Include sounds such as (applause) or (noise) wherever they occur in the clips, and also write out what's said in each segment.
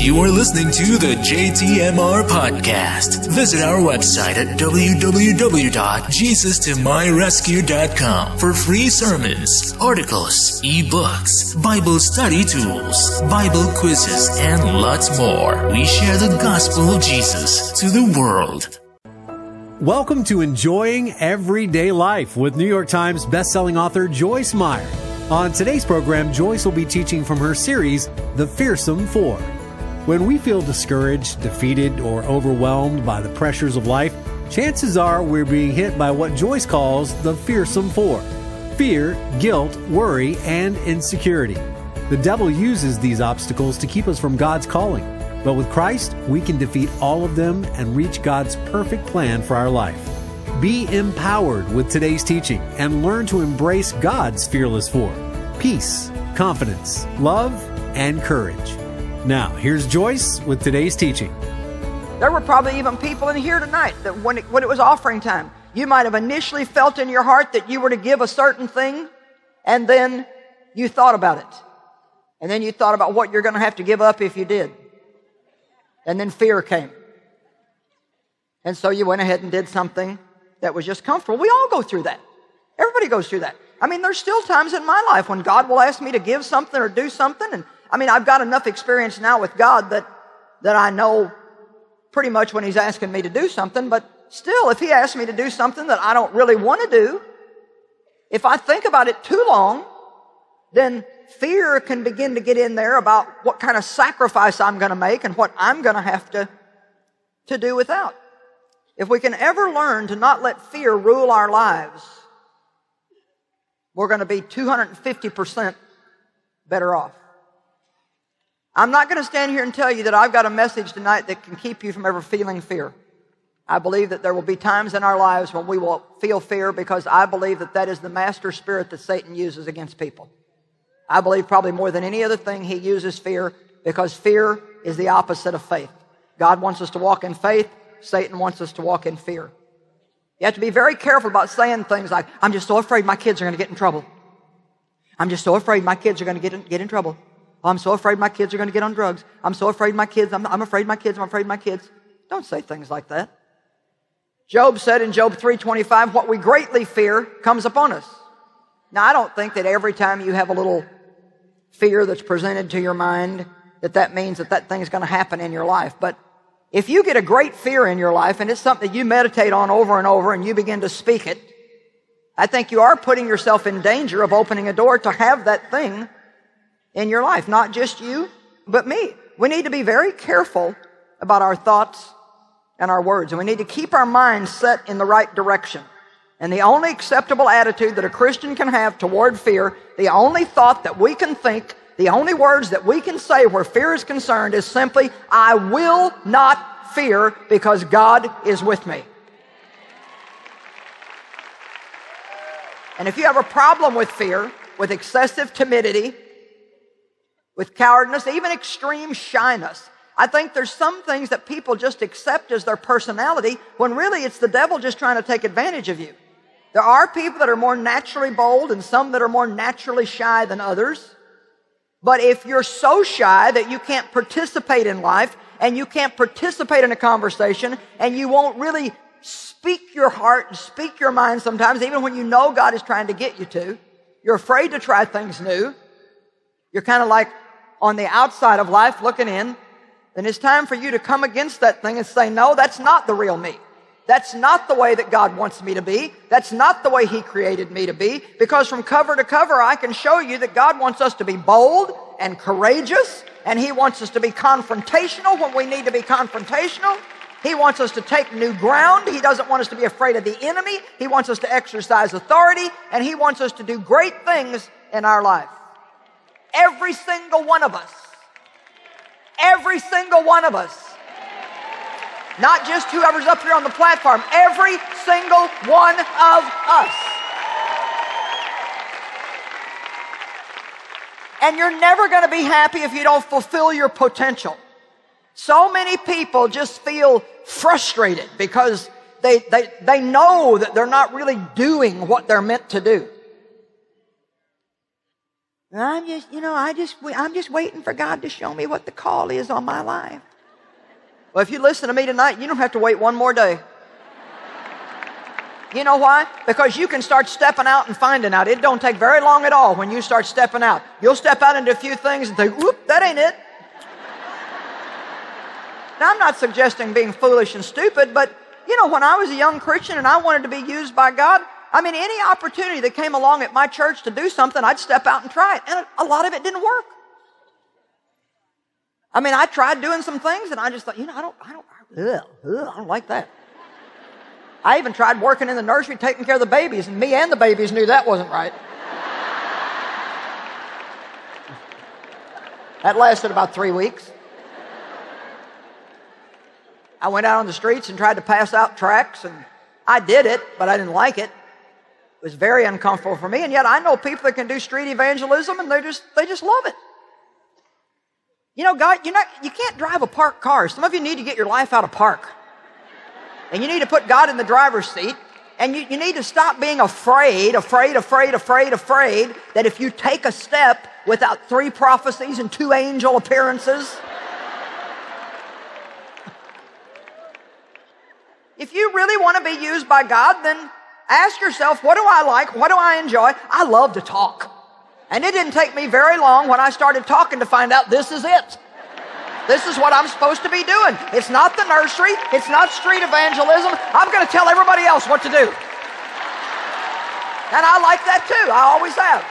You are listening to the JTMR podcast. Visit our website at www.jesustomyrescue.com for free sermons, articles, ebooks, Bible study tools, Bible quizzes, and lots more. We share the gospel of Jesus to the world. Welcome to Enjoying Everyday Life with New York Times bestselling author Joyce Meyer. On today's program, Joyce will be teaching from her series, The Fearsome Four. When we feel discouraged, defeated, or overwhelmed by the pressures of life, chances are we're being hit by what Joyce calls the fearsome four fear, guilt, worry, and insecurity. The devil uses these obstacles to keep us from God's calling. But with Christ, we can defeat all of them and reach God's perfect plan for our life. Be empowered with today's teaching and learn to embrace God's fearless four peace, confidence, love, and courage. Now, here's Joyce with today's teaching. There were probably even people in here tonight that when it, when it was offering time, you might have initially felt in your heart that you were to give a certain thing, and then you thought about it. And then you thought about what you're going to have to give up if you did. And then fear came. And so you went ahead and did something that was just comfortable. We all go through that. Everybody goes through that. I mean, there's still times in my life when God will ask me to give something or do something. And I mean, I've got enough experience now with God that, that I know pretty much when He's asking me to do something. But still, if He asks me to do something that I don't really want to do, if I think about it too long, then fear can begin to get in there about what kind of sacrifice I'm going to make and what I'm going to have to, to do without. If we can ever learn to not let fear rule our lives, we're going to be 250% better off. I'm not going to stand here and tell you that I've got a message tonight that can keep you from ever feeling fear. I believe that there will be times in our lives when we will feel fear because I believe that that is the master spirit that Satan uses against people. I believe probably more than any other thing he uses fear because fear is the opposite of faith. God wants us to walk in faith. Satan wants us to walk in fear. You have to be very careful about saying things like, I'm just so afraid my kids are going to get in trouble. I'm just so afraid my kids are going to get in, get in trouble. Oh, I'm so afraid my kids are going to get on drugs. I'm so afraid my kids, I'm, I'm afraid my kids, I'm afraid my kids. Don't say things like that. Job said in Job 3.25, what we greatly fear comes upon us. Now, I don't think that every time you have a little fear that's presented to your mind, that that means that that thing's going to happen in your life. But if you get a great fear in your life and it's something you meditate on over and over and you begin to speak it, I think you are putting yourself in danger of opening a door to have that thing in your life. Not just you, but me. We need to be very careful about our thoughts and our words. And we need to keep our minds set in the right direction. And the only acceptable attitude that a Christian can have toward fear, the only thought that we can think, the only words that we can say where fear is concerned is simply, I will not fear because God is with me. And if you have a problem with fear, with excessive timidity, with cowardice, even extreme shyness, I think there's some things that people just accept as their personality when really it's the devil just trying to take advantage of you. There are people that are more naturally bold and some that are more naturally shy than others. But if you're so shy that you can't participate in life and you can't participate in a conversation and you won't really speak your heart and speak your mind sometimes, even when you know God is trying to get you to, you're afraid to try things new. You're kind of like on the outside of life looking in. Then it's time for you to come against that thing and say, no, that's not the real me. That's not the way that God wants me to be. That's not the way He created me to be. Because from cover to cover, I can show you that God wants us to be bold and courageous, and He wants us to be confrontational when we need to be confrontational. He wants us to take new ground. He doesn't want us to be afraid of the enemy. He wants us to exercise authority, and He wants us to do great things in our life. Every single one of us. Every single one of us not just whoever's up here on the platform, every single one of us. And you're never going to be happy if you don't fulfill your potential. So many people just feel frustrated because they, they, they know that they're not really doing what they're meant to do. And I'm just, you know, I just, I'm just waiting for God to show me what the call is on my life. Well, if you listen to me tonight, you don't have to wait one more day. You know why? Because you can start stepping out and finding out. It don't take very long at all when you start stepping out. You'll step out into a few things and think, whoop, that ain't it. Now, I'm not suggesting being foolish and stupid, but you know, when I was a young Christian and I wanted to be used by God, I mean, any opportunity that came along at my church to do something, I'd step out and try it. And a lot of it didn't work. I mean, I tried doing some things and I just thought, you know, I don't, I don't, ugh, ugh, I don't like that. I even tried working in the nursery taking care of the babies, and me and the babies knew that wasn't right. that lasted about three weeks. I went out on the streets and tried to pass out tracts, and I did it, but I didn't like it. It was very uncomfortable for me, and yet I know people that can do street evangelism, and they just they just love it. You know, God, you're not, you can't drive a parked car. Some of you need to get your life out of park. And you need to put God in the driver's seat. And you, you need to stop being afraid, afraid, afraid, afraid, afraid that if you take a step without three prophecies and two angel appearances, if you really want to be used by God, then ask yourself, what do I like? What do I enjoy? I love to talk. And it didn't take me very long when I started talking to find out this is it. This is what I'm supposed to be doing. It's not the nursery. It's not street evangelism. I'm going to tell everybody else what to do. And I like that too. I always have.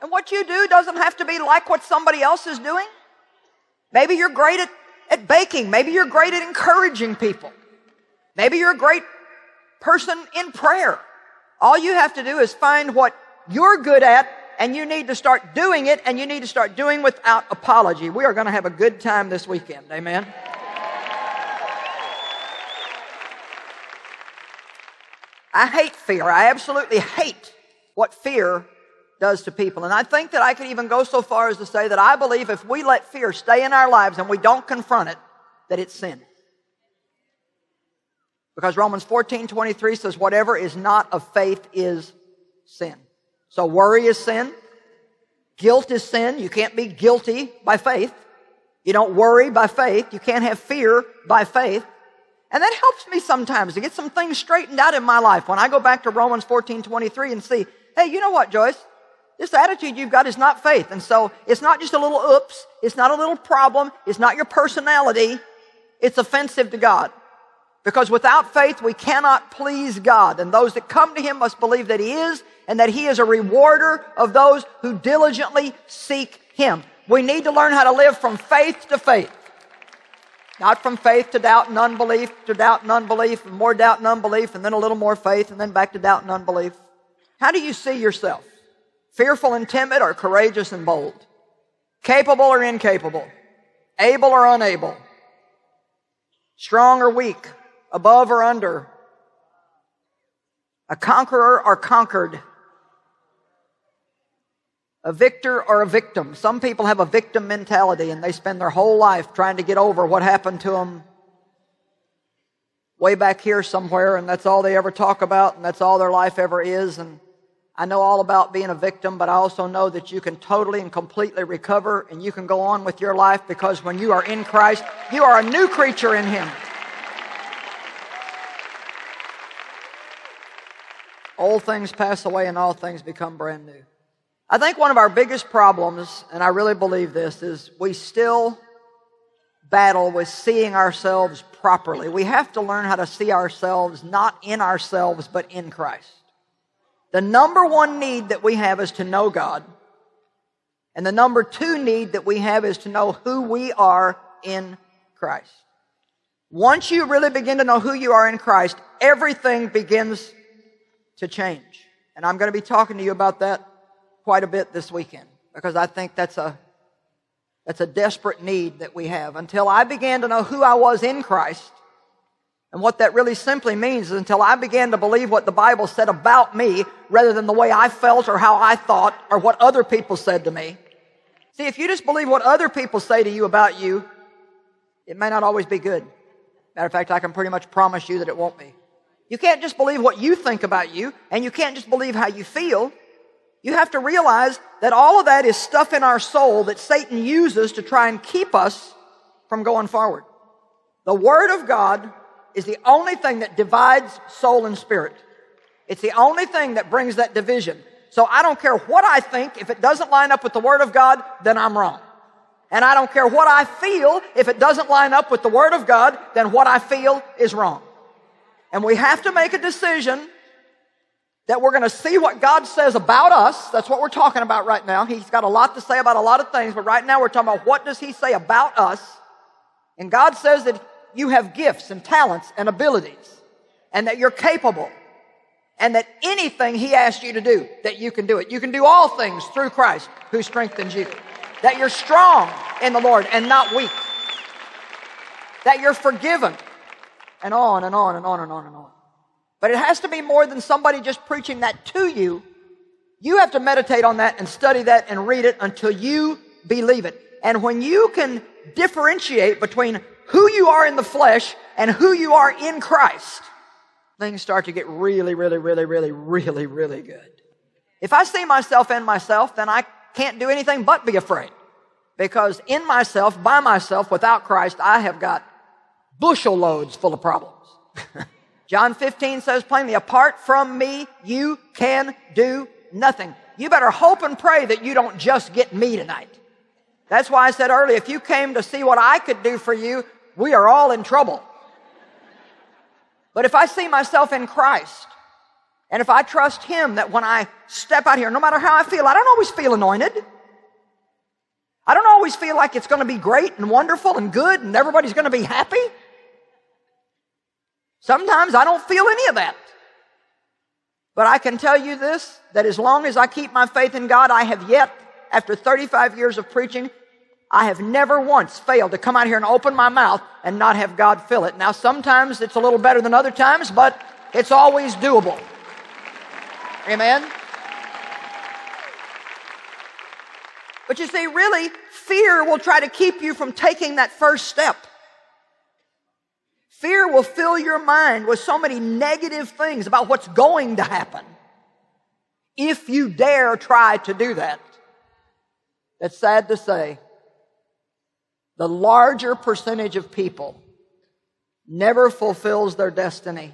And what you do doesn't have to be like what somebody else is doing. Maybe you're great at, at baking. Maybe you're great at encouraging people. Maybe you're a great person in prayer. All you have to do is find what you're good at and you need to start doing it and you need to start doing without apology. We are going to have a good time this weekend. Amen. I hate fear. I absolutely hate what fear does to people. And I think that I could even go so far as to say that I believe if we let fear stay in our lives and we don't confront it, that it's sin. Because Romans 14, 23 says, whatever is not of faith is sin. So worry is sin. Guilt is sin. You can't be guilty by faith. You don't worry by faith. You can't have fear by faith. And that helps me sometimes to get some things straightened out in my life. When I go back to Romans 14, 23 and see, hey, you know what, Joyce? This attitude you've got is not faith. And so it's not just a little oops. It's not a little problem. It's not your personality. It's offensive to God. Because without faith, we cannot please God. And those that come to Him must believe that He is and that He is a rewarder of those who diligently seek Him. We need to learn how to live from faith to faith. Not from faith to doubt and unbelief, to doubt and unbelief, and more doubt and unbelief, and then a little more faith, and then back to doubt and unbelief. How do you see yourself? Fearful and timid, or courageous and bold? Capable or incapable? Able or unable? Strong or weak? Above or under, a conqueror or conquered, a victor or a victim. Some people have a victim mentality and they spend their whole life trying to get over what happened to them way back here somewhere and that's all they ever talk about and that's all their life ever is and I know all about being a victim, but I also know that you can totally and completely recover and you can go on with your life because when you are in Christ, you are a new creature in Him. Old things pass away and all things become brand new. I think one of our biggest problems, and I really believe this, is we still battle with seeing ourselves properly. We have to learn how to see ourselves not in ourselves, but in Christ. The number one need that we have is to know God. And the number two need that we have is to know who we are in Christ. Once you really begin to know who you are in Christ, everything begins to change. And I'm going to be talking to you about that quite a bit this weekend because I think that's a that's a desperate need that we have. Until I began to know who I was in Christ, and what that really simply means is until I began to believe what the Bible said about me rather than the way I felt or how I thought or what other people said to me. See, if you just believe what other people say to you about you, it may not always be good. Matter of fact, I can pretty much promise you that it won't be. You can't just believe what you think about you, and you can't just believe how you feel. You have to realize that all of that is stuff in our soul that Satan uses to try and keep us from going forward. The Word of God is the only thing that divides soul and spirit. It's the only thing that brings that division. So I don't care what I think. If it doesn't line up with the Word of God, then I'm wrong. And I don't care what I feel. If it doesn't line up with the Word of God, then what I feel is wrong. And we have to make a decision that we're going to see what God says about us. That's what we're talking about right now. He's got a lot to say about a lot of things, but right now we're talking about what does He say about us. And God says that you have gifts and talents and abilities and that you're capable and that anything He asks you to do, that you can do it. You can do all things through Christ who strengthens you. That you're strong in the Lord and not weak. That you're forgiven and on and on and on and on and on. But it has to be more than somebody just preaching that to you. You have to meditate on that and study that and read it until you believe it. And when you can differentiate between who you are in the flesh and who you are in Christ, things start to get really, really, really, really, really, really good. If I see myself in myself, then I can't do anything but be afraid. Because in myself, by myself, without Christ, I have got bushel loads full of problems. (laughs) John 15 says plainly, apart from me, you can do nothing. You better hope and pray that you don't just get me tonight. That's why I said earlier, if you came to see what I could do for you, we are all in trouble. But if I see myself in Christ, and if I trust Him that when I step out here, no matter how I feel, I don't always feel anointed. I don't always feel like it's going to be great and wonderful and good and everybody's going to be happy. Sometimes I don't feel any of that. But I can tell you this, that as long as I keep my faith in God, I have yet, after 35 years of preaching, I have never once failed to come out here and open my mouth and not have God fill it. Now sometimes it's a little better than other times, but it's always doable. Amen? But you see, really, fear will try to keep you from taking that first step. Fear will fill your mind with so many negative things about what's going to happen. If you dare try to do that, it's sad to say, the larger percentage of people never fulfills their destiny,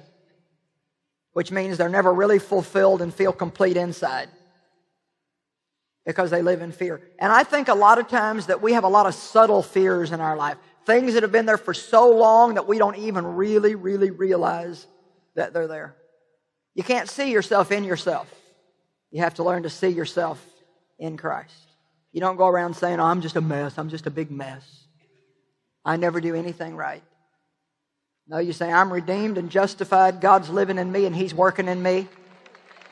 which means they're never really fulfilled and feel complete inside because they live in fear. And I think a lot of times that we have a lot of subtle fears in our life. Things that have been there for so long that we don't even really, really realize that they're there. You can't see yourself in yourself. You have to learn to see yourself in Christ. You don't go around saying, oh, I'm just a mess. I'm just a big mess. I never do anything right. No, you say, I'm redeemed and justified. God's living in me and He's working in me.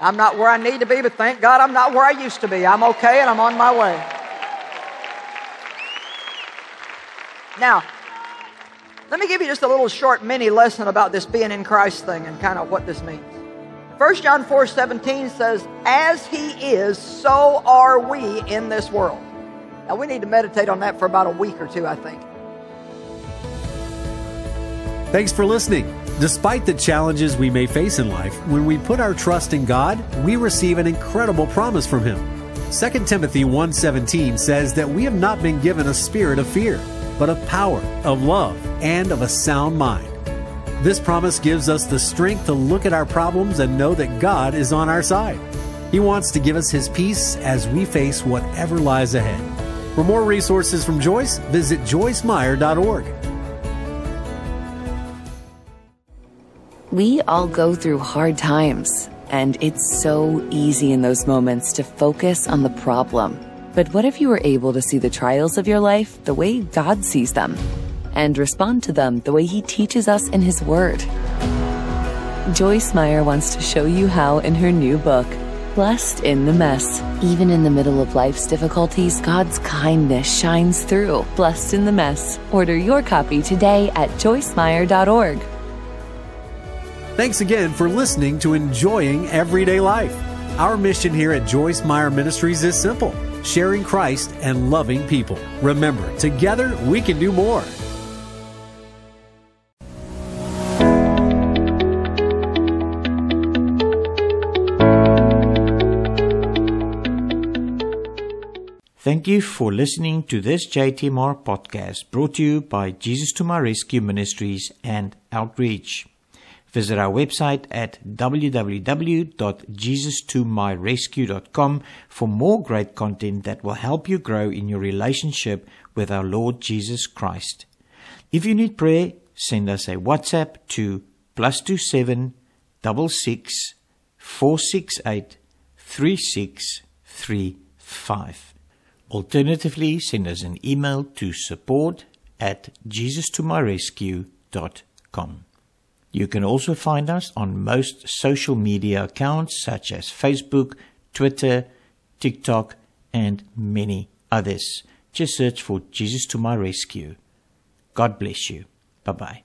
I'm not where I need to be, but thank God I'm not where I used to be. I'm okay and I'm on my way. Now, let me give you just a little short mini lesson about this being in Christ thing and kind of what this means. 1 John 4 17 says, As he is, so are we in this world. Now, we need to meditate on that for about a week or two, I think. Thanks for listening. Despite the challenges we may face in life, when we put our trust in God, we receive an incredible promise from him. 2 Timothy 1:17 says that we have not been given a spirit of fear, but of power, of love, and of a sound mind. This promise gives us the strength to look at our problems and know that God is on our side. He wants to give us His peace as we face whatever lies ahead. For more resources from Joyce, visit joycemeyer.org. We all go through hard times, and it's so easy in those moments to focus on the problem but what if you were able to see the trials of your life the way God sees them and respond to them the way He teaches us in His Word? Joyce Meyer wants to show you how in her new book, Blessed in the Mess. Even in the middle of life's difficulties, God's kindness shines through. Blessed in the Mess. Order your copy today at joycemeyer.org. Thanks again for listening to Enjoying Everyday Life. Our mission here at Joyce Meyer Ministries is simple sharing Christ, and loving people. Remember, together we can do more. Thank you for listening to this JTMR podcast brought to you by Jesus to My Rescue Ministries and Outreach. Visit our website at www.jesustomyrescue.com for more great content that will help you grow in your relationship with our Lord Jesus Christ. If you need prayer, send us a WhatsApp to plus two seven double six four six eight three six three five. Alternatively, send us an email to support at jesustomyrescue.com. You can also find us on most social media accounts such as Facebook, Twitter, TikTok, and many others. Just search for Jesus to My Rescue. God bless you. Bye bye.